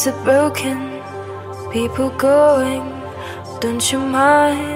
Nights are broken, people going. Don't you mind?